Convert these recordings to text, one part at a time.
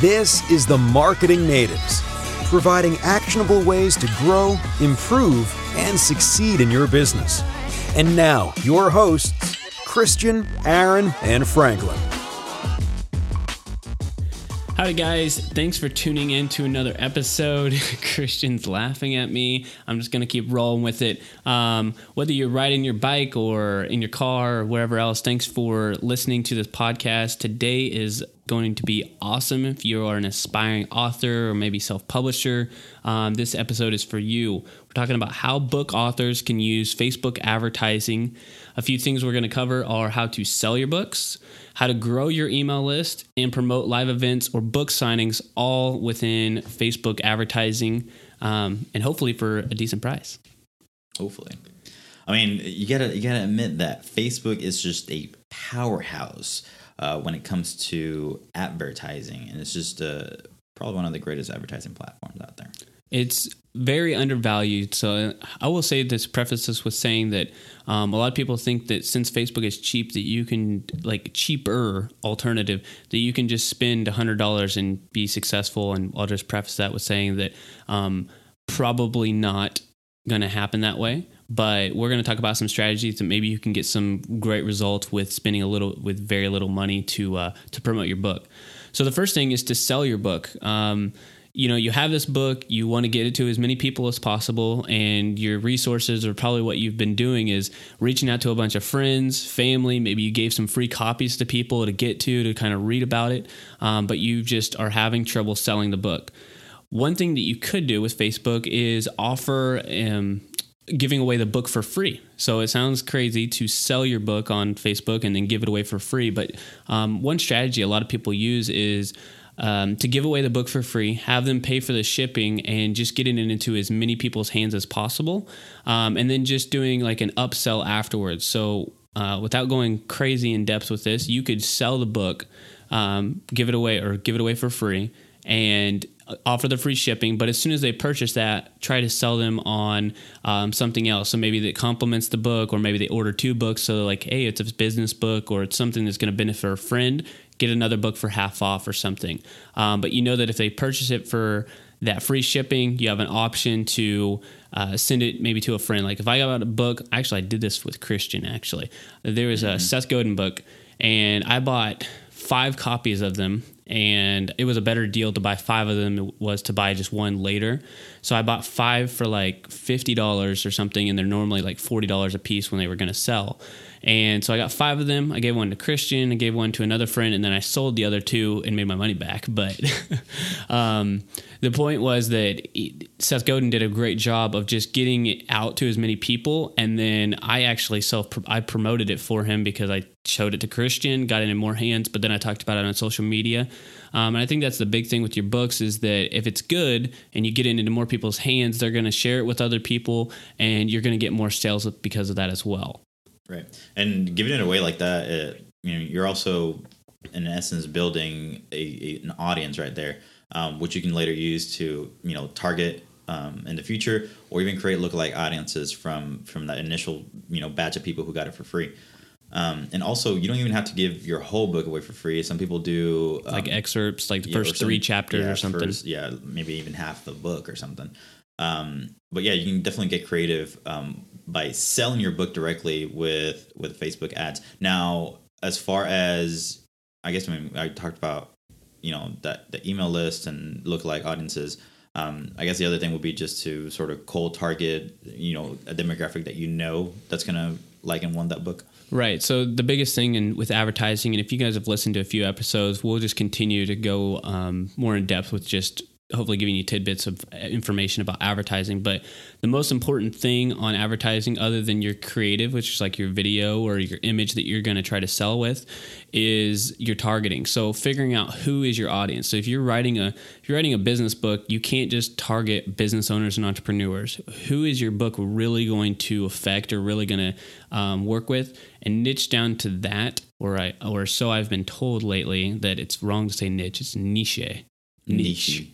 This is the Marketing Natives, providing actionable ways to grow, improve, and succeed in your business. And now, your hosts, Christian, Aaron, and Franklin. Howdy, guys. Thanks for tuning in to another episode. Christian's laughing at me. I'm just going to keep rolling with it. Um, whether you're riding your bike or in your car or wherever else, thanks for listening to this podcast. Today is going to be awesome if you are an aspiring author or maybe self publisher. Um, this episode is for you. We're talking about how book authors can use Facebook advertising. A few things we're going to cover are how to sell your books how to grow your email list and promote live events or book signings all within Facebook advertising um, and hopefully for a decent price. Hopefully. I mean, you gotta you gotta admit that Facebook is just a powerhouse uh, when it comes to advertising, and it's just uh, probably one of the greatest advertising platforms out there. It's very undervalued. So I will say this, preface this with saying that um, a lot of people think that since Facebook is cheap, that you can like cheaper alternative that you can just spend hundred dollars and be successful. And I'll just preface that with saying that um, probably not going to happen that way. But we're going to talk about some strategies that maybe you can get some great results with spending a little with very little money to uh, to promote your book. So the first thing is to sell your book. Um, you know, you have this book, you want to get it to as many people as possible, and your resources, or probably what you've been doing, is reaching out to a bunch of friends, family. Maybe you gave some free copies to people to get to to kind of read about it, um, but you just are having trouble selling the book. One thing that you could do with Facebook is offer um, giving away the book for free. So it sounds crazy to sell your book on Facebook and then give it away for free. But um, one strategy a lot of people use is um, to give away the book for free, have them pay for the shipping, and just getting it into as many people's hands as possible. Um, and then just doing like an upsell afterwards. So uh, without going crazy in depth with this, you could sell the book, um, give it away, or give it away for free, and offer the free shipping. But as soon as they purchase that, try to sell them on um, something else. So maybe that complements the book, or maybe they order two books. So like, hey, it's a business book, or it's something that's going to benefit a friend get another book for half off or something. Um, but you know that if they purchase it for that free shipping, you have an option to uh, send it maybe to a friend. Like if I got a book, actually, I did this with Christian. Actually, there was a mm-hmm. Seth Godin book, and I bought five copies of them and it was a better deal to buy five of them it was to buy just one later. So I bought five for like fifty dollars or something, and they're normally like forty dollars a piece when they were going to sell. And so I got five of them. I gave one to Christian, I gave one to another friend, and then I sold the other two and made my money back. But um, the point was that Seth Godin did a great job of just getting it out to as many people, and then I actually self I promoted it for him because I showed it to Christian, got it in more hands, but then I talked about it on social media. Um, and I think that's the big thing with your books is that if it's good and you get it into more people's hands, they're going to share it with other people, and you're going to get more sales because of that as well. Right, and giving it away like that, it, you know, you're also in essence building a, a an audience right there, um, which you can later use to you know target um, in the future, or even create lookalike audiences from from that initial you know batch of people who got it for free. Um, and also, you don't even have to give your whole book away for free. Some people do um, like excerpts, like the yeah, first three chapters yeah, or something. First, yeah, maybe even half the book or something. Um, but yeah, you can definitely get creative um, by selling your book directly with with Facebook ads. Now, as far as I guess I, mean, I talked about, you know, that the email list and lookalike audiences. Um, I guess the other thing would be just to sort of cold target, you know, a demographic that you know that's gonna like and want that book. Right. So the biggest thing in, with advertising, and if you guys have listened to a few episodes, we'll just continue to go um, more in depth with just hopefully giving you tidbits of information about advertising. But the most important thing on advertising, other than your creative, which is like your video or your image that you're going to try to sell with, is your targeting. So figuring out who is your audience. So if you're writing a if you're writing a business book, you can't just target business owners and entrepreneurs. Who is your book really going to affect or really going to um, work with, and niche down to that. Or I or so I've been told lately that it's wrong to say niche. It's niche. Niche niche.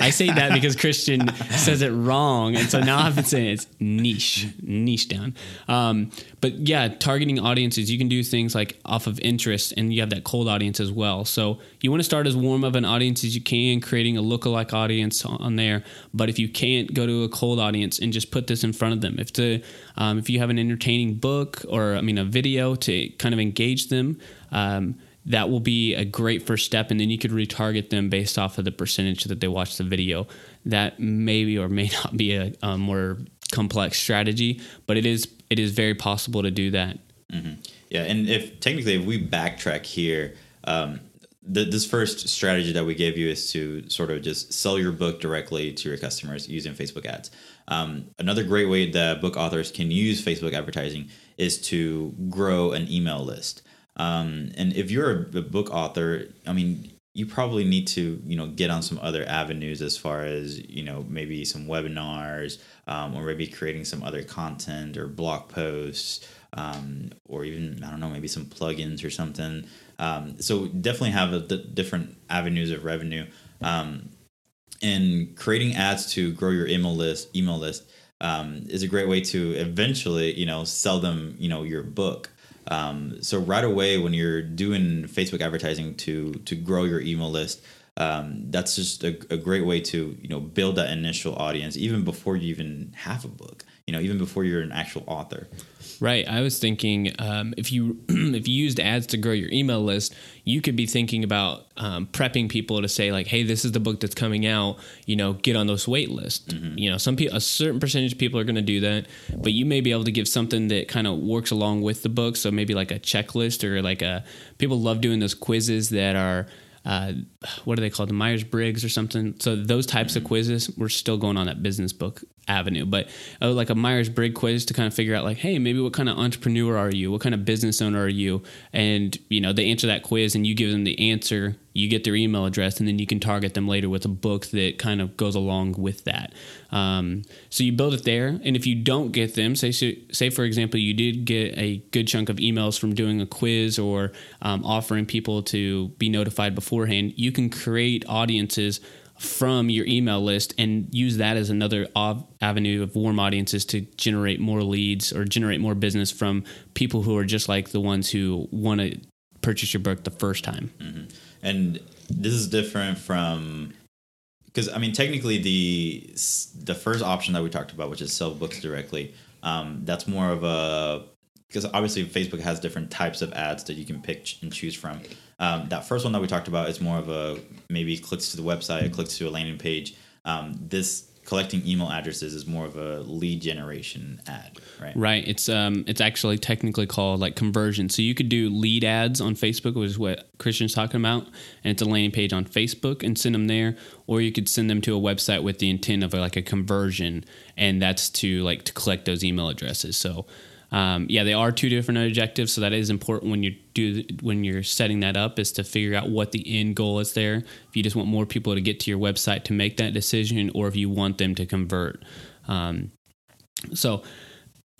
I say that because Christian says it wrong, and so now I've been saying it's niche, niche down. Um, but yeah, targeting audiences, you can do things like off of interest, and you have that cold audience as well. So you want to start as warm of an audience as you can, creating a lookalike audience on there. But if you can't, go to a cold audience and just put this in front of them. If the um, if you have an entertaining book or I mean a video to kind of engage them. Um, that will be a great first step and then you could retarget them based off of the percentage that they watch the video. That maybe or may not be a, a more complex strategy but it is it is very possible to do that. Mm-hmm. yeah and if technically if we backtrack here um, the, this first strategy that we gave you is to sort of just sell your book directly to your customers using facebook ads. Um, another great way that book authors can use facebook advertising is to grow an email list um, and if you're a, a book author, I mean, you probably need to you know get on some other avenues as far as you know maybe some webinars um, or maybe creating some other content or blog posts um, or even i don't know maybe some plugins or something. Um, so definitely have a, d- different avenues of revenue. Um, and creating ads to grow your email list email list um, is a great way to eventually you know sell them you know your book um, so right away, when you're doing Facebook advertising to to grow your email list, um, that's just a, a, great way to you know build that initial audience even before you even have a book. You know, even before you're an actual author. Right. I was thinking um, if you if you used ads to grow your email list, you could be thinking about um, prepping people to say like, "Hey, this is the book that's coming out. You know, get on this wait list." Mm-hmm. You know, some people, a certain percentage of people are going to do that, but you may be able to give something that kind of works along with the book. So maybe like a checklist or like a people love doing those quizzes that are uh, what are they called, the Myers Briggs or something. So those types of quizzes, we're still going on that business book avenue, but uh, like a Myers Briggs quiz to kind of figure out like, hey, maybe what kind of entrepreneur are you? What kind of business owner are you? And you know, they answer that quiz, and you give them the answer. You get their email address, and then you can target them later with a book that kind of goes along with that. Um, so you build it there, and if you don't get them, say say for example, you did get a good chunk of emails from doing a quiz or um, offering people to be notified beforehand, you can create audiences from your email list and use that as another av- avenue of warm audiences to generate more leads or generate more business from people who are just like the ones who want to purchase your book the first time. Mm-hmm. And this is different from because I mean technically the the first option that we talked about, which is sell books directly, um, that's more of a because obviously Facebook has different types of ads that you can pick and choose from. Um, that first one that we talked about is more of a maybe clicks to the website, clicks to a landing page. Um, this collecting email addresses is more of a lead generation ad, right? Right. It's um it's actually technically called like conversion. So you could do lead ads on Facebook, which is what Christian's talking about, and it's a landing page on Facebook and send them there, or you could send them to a website with the intent of like a conversion, and that's to like to collect those email addresses. So um, yeah, they are two different objectives, so that is important when you do when you're setting that up is to figure out what the end goal is there. If you just want more people to get to your website to make that decision, or if you want them to convert. Um, so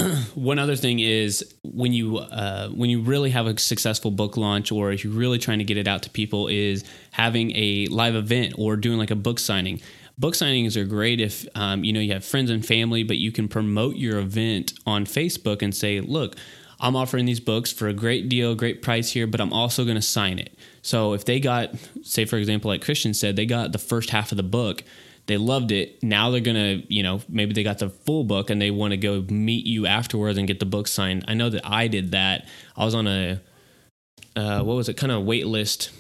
one other thing is when you uh, when you really have a successful book launch or if you're really trying to get it out to people is having a live event or doing like a book signing book signings are great if um, you know you have friends and family, but you can promote your event on Facebook and say, "Look, I'm offering these books for a great deal, great price here, but I'm also going to sign it." So if they got, say for example, like Christian said, they got the first half of the book, they loved it. Now they're gonna, you know, maybe they got the full book and they want to go meet you afterwards and get the book signed. I know that I did that. I was on a, uh, what was it, kind of wait list,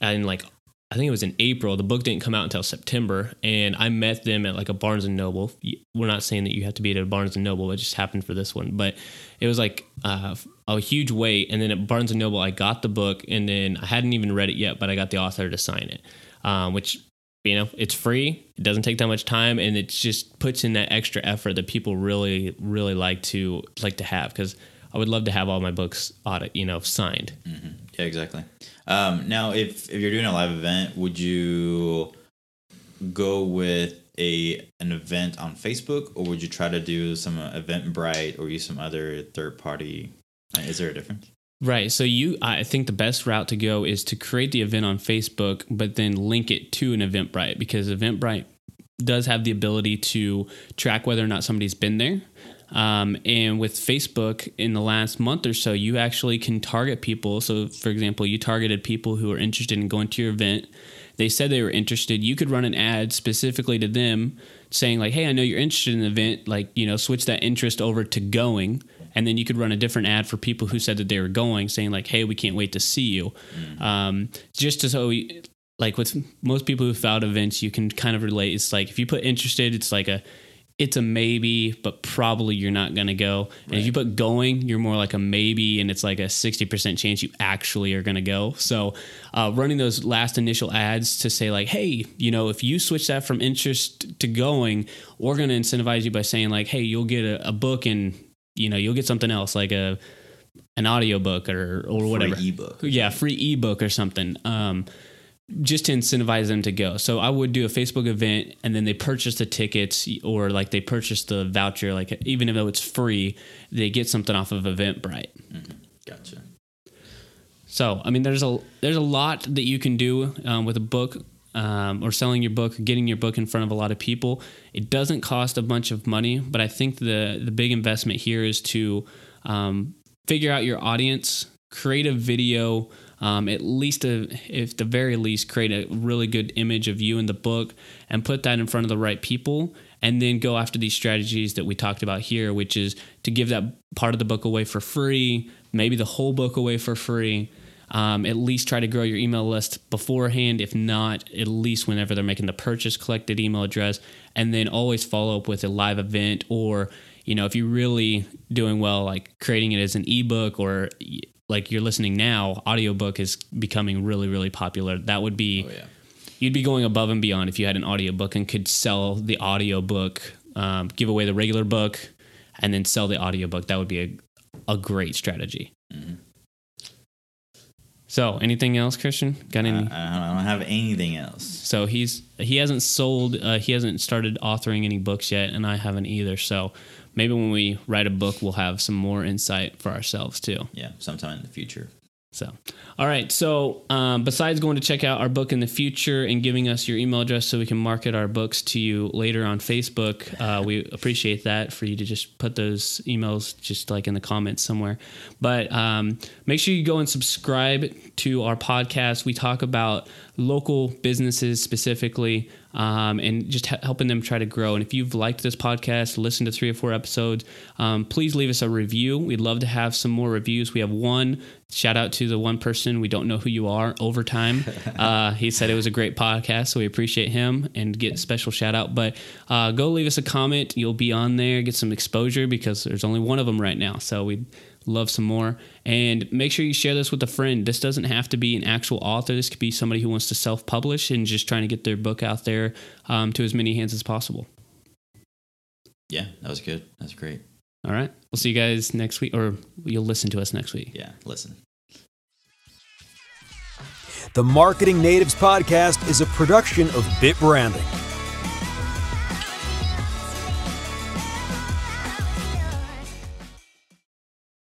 and like I think it was in April. The book didn't come out until September, and I met them at like a Barnes and Noble. We're not saying that you have to be at a Barnes and Noble; it just happened for this one. But it was like uh, a huge wait, and then at Barnes and Noble, I got the book, and then I hadn't even read it yet, but I got the author to sign it, um, which you know it's free. It doesn't take that much time, and it just puts in that extra effort that people really, really like to like to have because I would love to have all my books audit, you know, signed. Mm-hmm. Yeah, exactly. Um, now, if if you're doing a live event, would you go with a an event on Facebook, or would you try to do some Eventbrite or use some other third party? Is there a difference? Right. So you I think the best route to go is to create the event on Facebook, but then link it to an Eventbrite because Eventbrite does have the ability to track whether or not somebody's been there. Um, and with Facebook in the last month or so, you actually can target people. So, for example, you targeted people who are interested in going to your event. They said they were interested. You could run an ad specifically to them saying, like, hey, I know you're interested in the event. Like, you know, switch that interest over to going and then you could run a different ad for people who said that they were going, saying like, "Hey, we can't wait to see you." Mm. Um, just to so we, like with most people who found events, you can kind of relate. It's like if you put interested, it's like a it's a maybe, but probably you're not going to go. Right. And if you put going, you're more like a maybe, and it's like a 60% chance you actually are going to go. So, uh, running those last initial ads to say, like, hey, you know, if you switch that from interest to going, we're going to incentivize you by saying, like, hey, you'll get a, a book and, you know you'll get something else like a an audiobook or or whatever free ebook yeah free ebook or something um, just to incentivize them to go so i would do a facebook event and then they purchase the tickets or like they purchase the voucher like even though it's free they get something off of eventbrite mm-hmm. gotcha so i mean there's a there's a lot that you can do um, with a book um, or selling your book, getting your book in front of a lot of people. It doesn't cost a bunch of money, but I think the the big investment here is to um, figure out your audience, create a video. Um, at least, a, if the very least, create a really good image of you in the book and put that in front of the right people. And then go after these strategies that we talked about here, which is to give that part of the book away for free, maybe the whole book away for free, um, at least try to grow your email list beforehand. If not, at least whenever they're making the purchase, collect that email address, and then always follow up with a live event or you know if you're really doing well like creating it as an ebook or like you're listening now audiobook is becoming really really popular that would be oh, yeah. you'd be going above and beyond if you had an audiobook and could sell the audiobook um, give away the regular book and then sell the audiobook that would be a, a great strategy mm-hmm. So, anything else, Christian? Got any? I, I don't have anything else. So he's he hasn't sold, uh, he hasn't started authoring any books yet, and I haven't either. So maybe when we write a book, we'll have some more insight for ourselves too. Yeah, sometime in the future. So, all right. So, um, besides going to check out our book in the future and giving us your email address so we can market our books to you later on Facebook, uh, we appreciate that for you to just put those emails just like in the comments somewhere. But um, make sure you go and subscribe to our podcast. We talk about local businesses specifically um, and just helping them try to grow. And if you've liked this podcast, listen to three or four episodes, um, please leave us a review. We'd love to have some more reviews. We have one. Shout out to the one person we don't know who you are. Overtime, uh, he said it was a great podcast, so we appreciate him and get special shout out. But uh, go leave us a comment. You'll be on there, get some exposure because there's only one of them right now. So we love some more. And make sure you share this with a friend. This doesn't have to be an actual author. This could be somebody who wants to self publish and just trying to get their book out there um, to as many hands as possible. Yeah, that was good. That's great. All right. We'll see you guys next week, or you'll listen to us next week. Yeah, listen. The Marketing Natives Podcast is a production of Bit Branding.